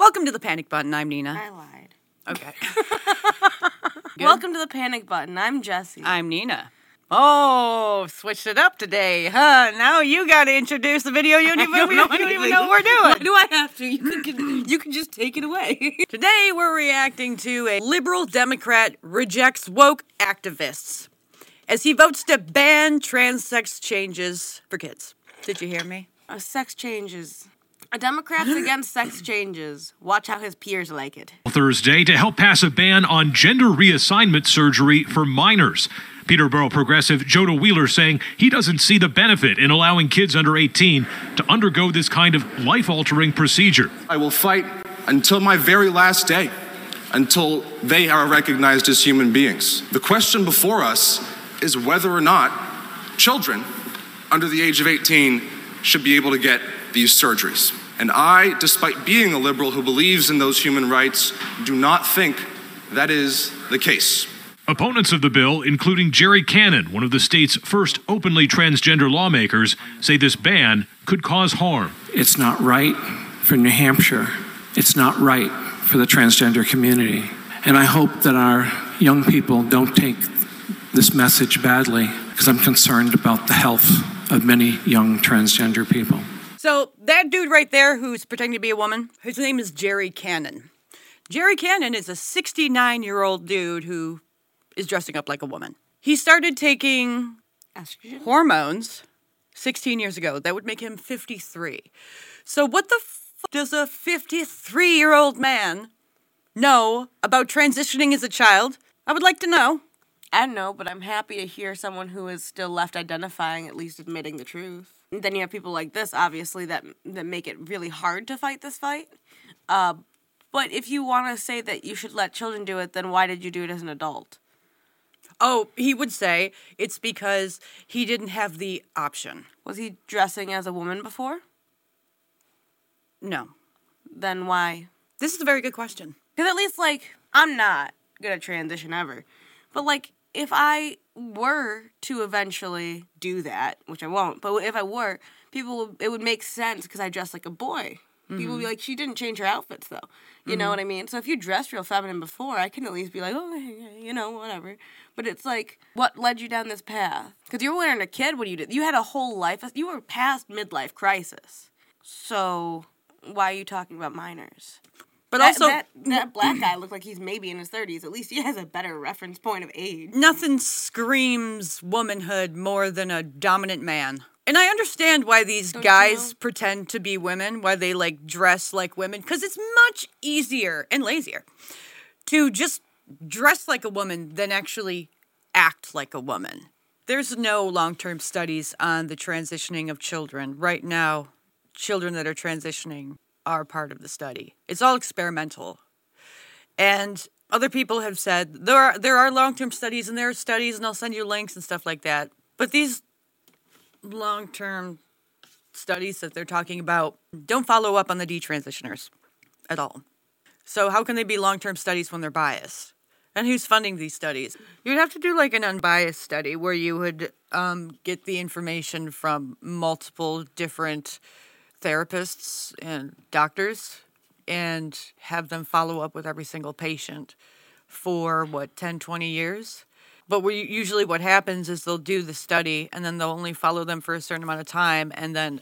Welcome to the Panic Button. I'm Nina. I lied. Okay. Welcome to the panic button. I'm Jesse. I'm Nina. Oh, switched it up today, huh? Now you got to introduce the video. You don't even, you know don't even know what we're Why doing. do I have to? You can, you can just take it away. Today we're reacting to a liberal Democrat rejects woke activists as he votes to ban trans sex changes for kids. Did you hear me? uh, sex changes. A Democrat's against sex changes. Watch how his peers like it. Thursday to help pass a ban on gender reassignment surgery for minors. Peterborough progressive Jonah Wheeler saying he doesn't see the benefit in allowing kids under 18 to undergo this kind of life altering procedure. I will fight until my very last day, until they are recognized as human beings. The question before us is whether or not children under the age of 18 should be able to get these surgeries. And I, despite being a liberal who believes in those human rights, do not think that is the case. Opponents of the bill, including Gerri Cannon, one of the state's first openly transgender lawmakers, say this ban could cause harm. It's not right for New Hampshire. It's not right for the transgender community. And I hope that our young people don't take this message badly because I'm concerned about the health of many young transgender people. So that dude right there who's pretending to be a woman, his name is Gerri Cannon. Gerri Cannon is a 69 year old dude who is dressing up like a woman. He started taking Estrogen. hormones 16 years ago. That would make him 53. So what the f- does a 53 year old man know about transitioning as a child? I would like to know. I don't know, but I'm happy to hear someone who is still left identifying, at least admitting the truth. Then you have people like this, obviously, that that make it really hard to fight this fight. Uh, but if you want to say that you should let children do it, then why did you do it as an adult? Oh, he would say it's because he didn't have the option. Was he dressing as a woman before? No. Then why? This is a very good question. Because at least, like, I'm not gonna transition ever. But, like, if I were to eventually do that, which I won't, but if I were, people, would- it would make sense because I dress like a boy. People would be mm-hmm. like, she didn't change her outfits, though. You know mm-hmm. what I mean? So if you dressed real feminine before, I can at least be like, oh, you know, whatever. But it's like, what led you down this path? Because you were wearing a kid when you did. You had a whole life. You were past midlife crisis. So why are you talking about minors? But That- also, that, that black guy looked like he's maybe in his 30s. At least he has a better reference point of age. nothing screams womanhood more than a dominant man. And I understand why these Don't you guys know? pretend to be women, why they like dress like women, because it's much easier and lazier to just dress like a woman than actually act like a woman. There's no long term studies on the transitioning of children. Right now, children that are transitioning are part of the study. It's all experimental. And other people have said there are there are long term studies and there are studies and I'll send you links and stuff like that. But these long term studies that they're talking about don't follow up on the detransitioners at all. So how can they be long term studies when they're biased? And who's funding these studies? You'd have to do like an unbiased study where you would um, get the information from multiple different therapists and doctors and have them follow up with every single patient for what 10 20 years? But we, usually what happens is they'll do the study and then they'll only follow them for a certain amount of time and then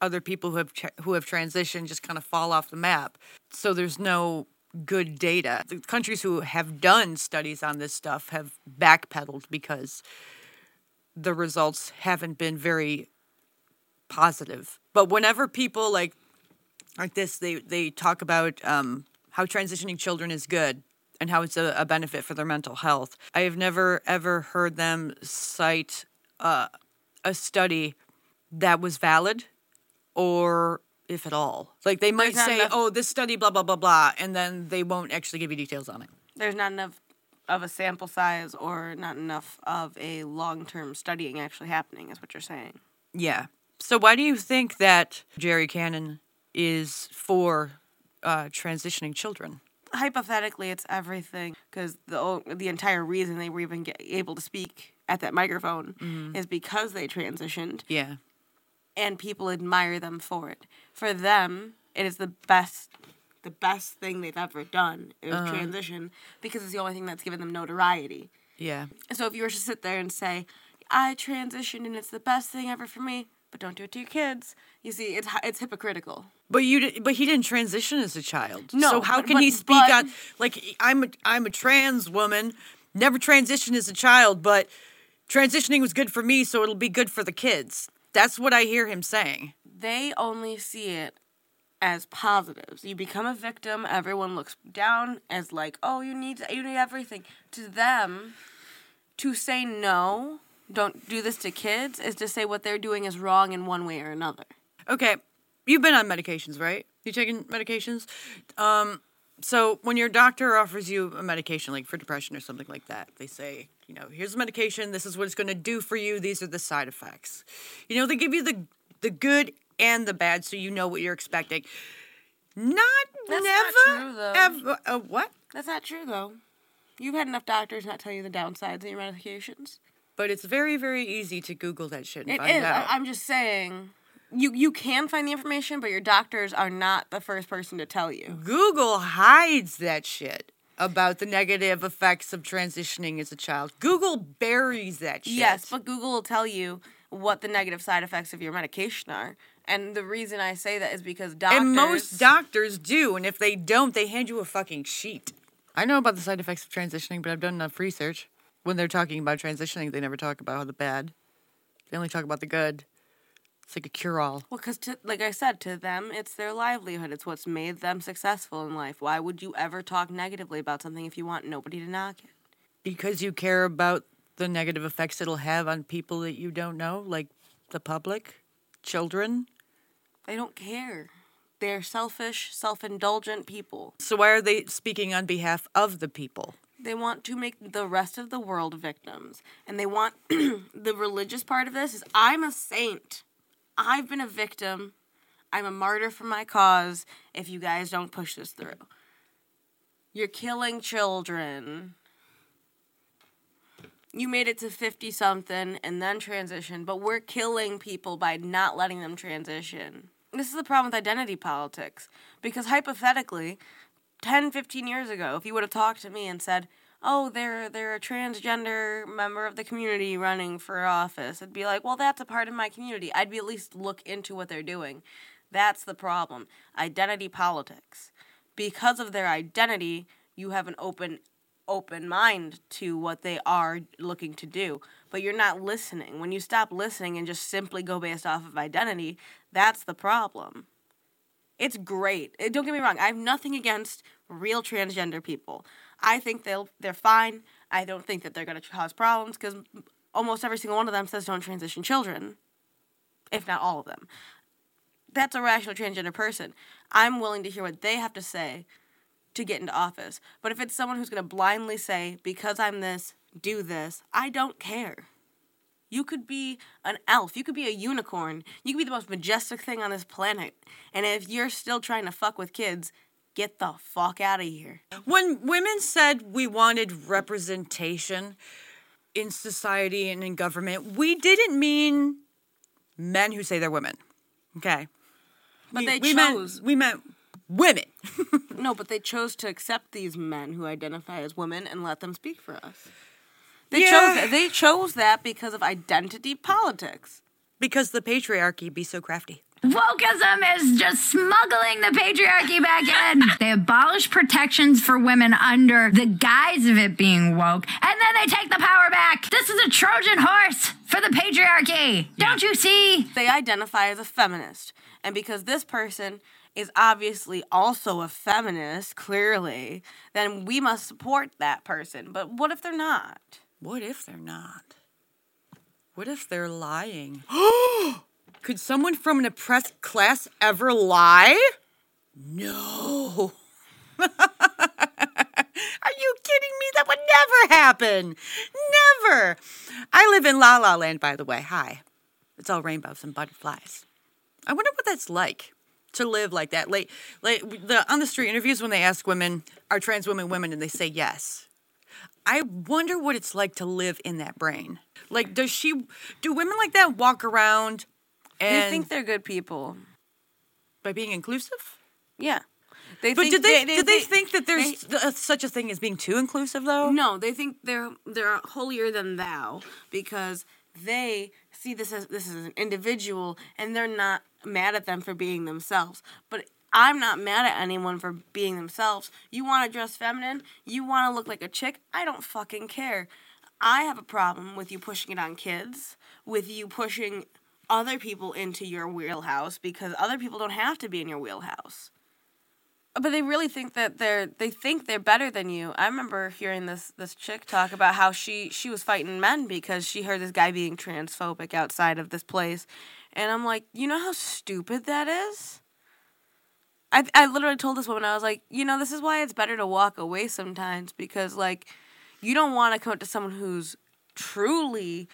other people who have who have transitioned just kind of fall off the map. So there's no good data. The countries who have done studies on this stuff have backpedaled because the results haven't been very positive. But whenever people like like this they they talk about um, how transitioning children is good and how it's a, a benefit for their mental health i have never ever heard them cite uh, a study that was valid or if at all. Like they might There's say enough- oh this study blah blah blah blah and then they won't actually give you details on it. There's not enough of a sample size or not enough of a long term studying actually happening, is what you're saying. yeah so why do you think that gerri cannon is for uh, transitioning children Hypothetically, it's everything because the the entire reason they were even get, able to speak at that microphone is because they transitioned yeah and people admire them for it. For them, it is the best the best thing they've ever done is Uh-huh. transition because it's the only thing that's given them notoriety. Yeah. And so if you were to sit there and say, I transitioned and it's the best thing ever for me, but don't do it to your kids, you see, it's it's hypocritical. But you, but he didn't transition as a child. No, So how but- can he speak but- on like I'm a I'm a trans woman, never transitioned as a child, but transitioning was good for me, so it'll be good for the kids. That's what I hear him saying. They only see it as positives. You become a victim, everyone looks down as like, "Oh, you need you need everything." To them, to say no, don't do this to kids is to say what they're doing is wrong in one way or another. Okay, you've been on medications, right? You taking medications? Um, so when your doctor offers you a medication, like for depression or something like that, they say, you know, here's the medication. This is what it's going to do for you. These are the side effects. You know, they give you the the good and the bad, so you know what you're expecting. Not That's never not true, though. ever. Uh, what? That's not true though. You've had enough doctors not tell you the downsides of your medications. But it's very very easy to Google that shit and It find is. Out. I'm just saying. You you can find the information, but your doctors are not the first person to tell you. Google hides that shit about the negative effects of transitioning as a child. Google buries that shit. Yes, but Google will tell you what the negative side effects of your medication are. And the reason I say that is because doctors and most doctors do, and if they don't, they hand you a fucking sheet. I know about the side effects of transitioning, but I've done enough research. When they're talking about transitioning, they never talk about the bad. They only talk about the good. It's like a cure-all. Well, because like I said, to them, it's their livelihood. It's what's made them successful in life. Why would you ever talk negatively about something if you want nobody to knock it? Because you care about the negative effects it'll have on people that you don't know, like the public, children. They don't care. They're selfish, self-indulgent people. So why are they speaking on behalf of the people? They want to make the rest of the world victims. And they want the religious part of this is I'm a saint. I've been a victim. I'm a martyr for my cause if you guys don't push this through. You're killing children. You made it to 50 something and then transition, but we're killing people by not letting them transition. This is the problem with identity politics. Because hypothetically, 10, 15 years ago, if you would have talked to me and said, oh, they're, they're a transgender member of the community running for office, I'd be like, well, that's a part of my community. I'd be at least look into what they're doing. That's the problem. Identity politics. Because of their identity, you have an open open mind to what they are looking to do. But you're not listening. When you stop listening and just simply go based off of identity, that's the problem. It's great. Eh, Don't get me wrong. I have nothing against real transgender people. I think they'll they're fine. I don't think that they're going to cause problems because almost every single one of them says don't transition children, if not all of them. That's a rational transgender person. I'm willing to hear what they have to say to get into office. But if it's someone who's going to blindly say because I'm this, do this, I don't care. You could be an elf. You could be a unicorn. You could be the most majestic thing on this planet. And if you're still trying to fuck with kids, get the fuck out of here. When women said we wanted representation in society and in government, we didn't mean men who say they're women. Okay. But we, they we chose. Meant, we meant women. No, but they chose to accept these men who identify as women and let them speak for us. They Yeah. chose that. They chose that because of identity politics. because the patriarchy be so crafty. Wokeism is just smuggling the patriarchy back in. They abolish protections for women under the guise of it being woke, and then they take the power back. This is a Trojan horse for the patriarchy. Don't you see? They identify as a feminist. And because this person is obviously also a feminist, clearly, then we must support that person. But what if they're not? What if they're not? What if they're lying? Could someone from an oppressed class ever lie? No. Are you kidding me? That would never happen. Never. I live in La La Land, by the way. Hi. It's all rainbows and butterflies. I wonder what that's like to live like that. Like, like the on the street interviews when they ask women, "Are trans women women?" and they say yes. I wonder what it's like to live in that brain. Like, does she? Do women like that walk around They think they're good people. by being inclusive? Yeah. They But think did they, they- did they, they- think that there's uh such a thing as being too inclusive though? No, they think they're they're holier than thou because they see this as this as an individual and they're not mad at them for being themselves. But I'm not mad at anyone for being themselves. You want to dress feminine? You want to look like a chick? I don't fucking care. I have a problem with you pushing it on kids, with you pushing other people into your wheelhouse because other people don't have to be in your wheelhouse uh, but they really think that they're they think they're better than you. I remember hearing this this chick talk about how she she was fighting men because she heard this guy being transphobic outside of this place, and I'm like, you know how stupid that is. I I literally told this woman I was like, you know, this is why it's better to walk away sometimes because like, you don't want to come up to someone who's truly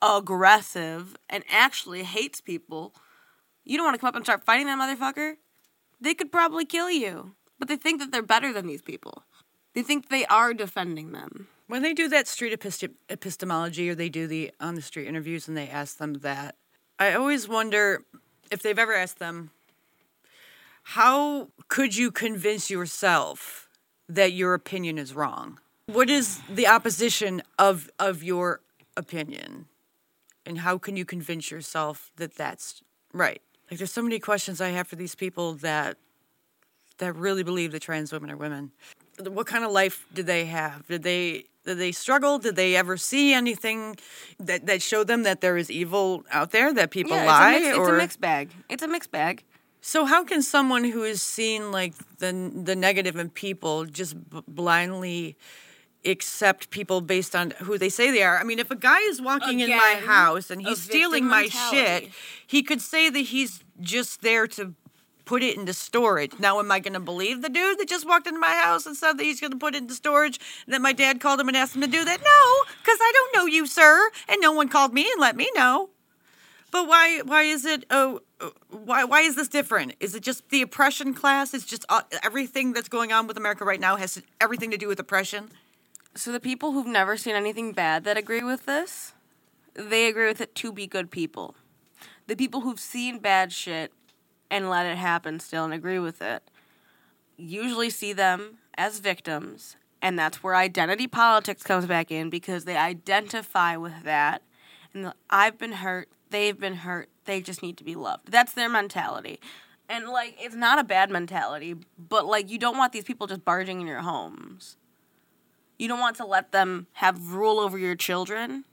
aggressive and actually hates people. You don't want to come up and start fighting that motherfucker they could probably kill you. But they think that they're better than these people. They think they are defending them. When they do that street epistem- epistemology or they do the on the street interviews and they ask them that, I always wonder if they've ever asked them, how could you convince yourself that your opinion is wrong? What is the opposition of of your opinion? And how can you convince yourself that that's right? Like there's so many questions I have for these people that that really believe that trans women are women. What kind of life did they have? Did they did they struggle? Did they ever see anything that, that showed them that there is evil out there that people Yeah, lie? it's a, mix, or it's a mixed bag. It's a mixed bag. So how can someone who has seen like the the negative in people just b- blindly accept people based on who they say they are? I mean, if a guy is walking in my house and he's stealing my shit, he could say that he's just there to put it into storage. Now, am I going to believe the dude that just walked into my house and said that he's going to put it into storage? That my dad called him and asked him to do that? No, because I don't know you, sir, and no one called me and let me know. But why? Why is it? Oh, why? Why is this different? Is it just the oppression class? It's just uh, everything that's going on with America right now has everything to do with oppression. So the people who've never seen anything bad that agree with this, they agree with it to be good people. The people who've seen bad shit and let it happen still and agree with it usually see them as victims, and that's where identity politics comes back in because they identify with that. And I've been hurt, they've been hurt, they just need to be loved. That's their mentality. And like it's not a bad mentality, but like you don't want these people just barging in your homes. You don't want to let them have rule over your children.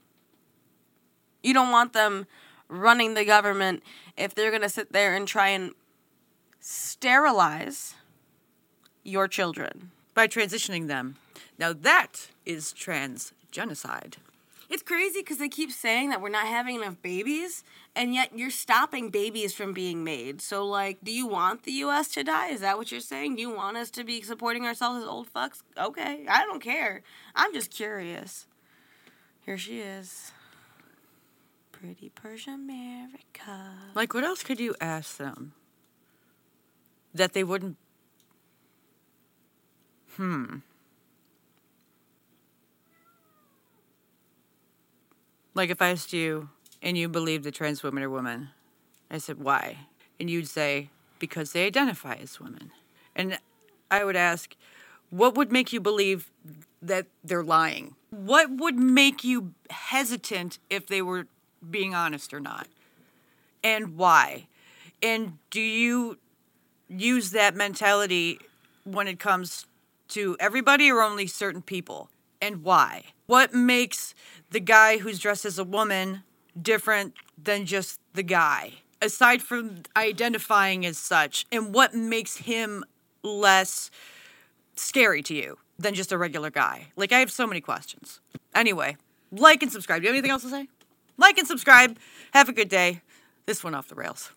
You don't want them running the government if they're going to sit there and try and sterilize your children. by transitioning them. Now that is trans genocide. It's crazy because they keep saying that we're not having enough babies, and yet you're stopping babies from being made. So, like, do you want the U.S. to die? Is that what you're saying? Do you want us to be supporting ourselves as old fucks? Okay, I don't care. I'm just curious. Here she is. Pretty Persian America. Like, what else could you ask them that they wouldn't? Hmm. Like, if I asked you and you believe that trans women are women, I said, why? And you'd say, because they identify as women. And I would ask, what would make you believe that they're lying? What would make you hesitant if they were being honest or not? and why? And do you use that mentality when it comes to everybody or only certain people? And why? What makes the guy who's dressed as a woman different than just the guy? Aside from identifying as such, and what makes him less scary to you than just a regular guy? Like, I have so many questions. Anyway, like and subscribe. Do you have anything else to say? Like and subscribe. Have a good day. This went off the rails.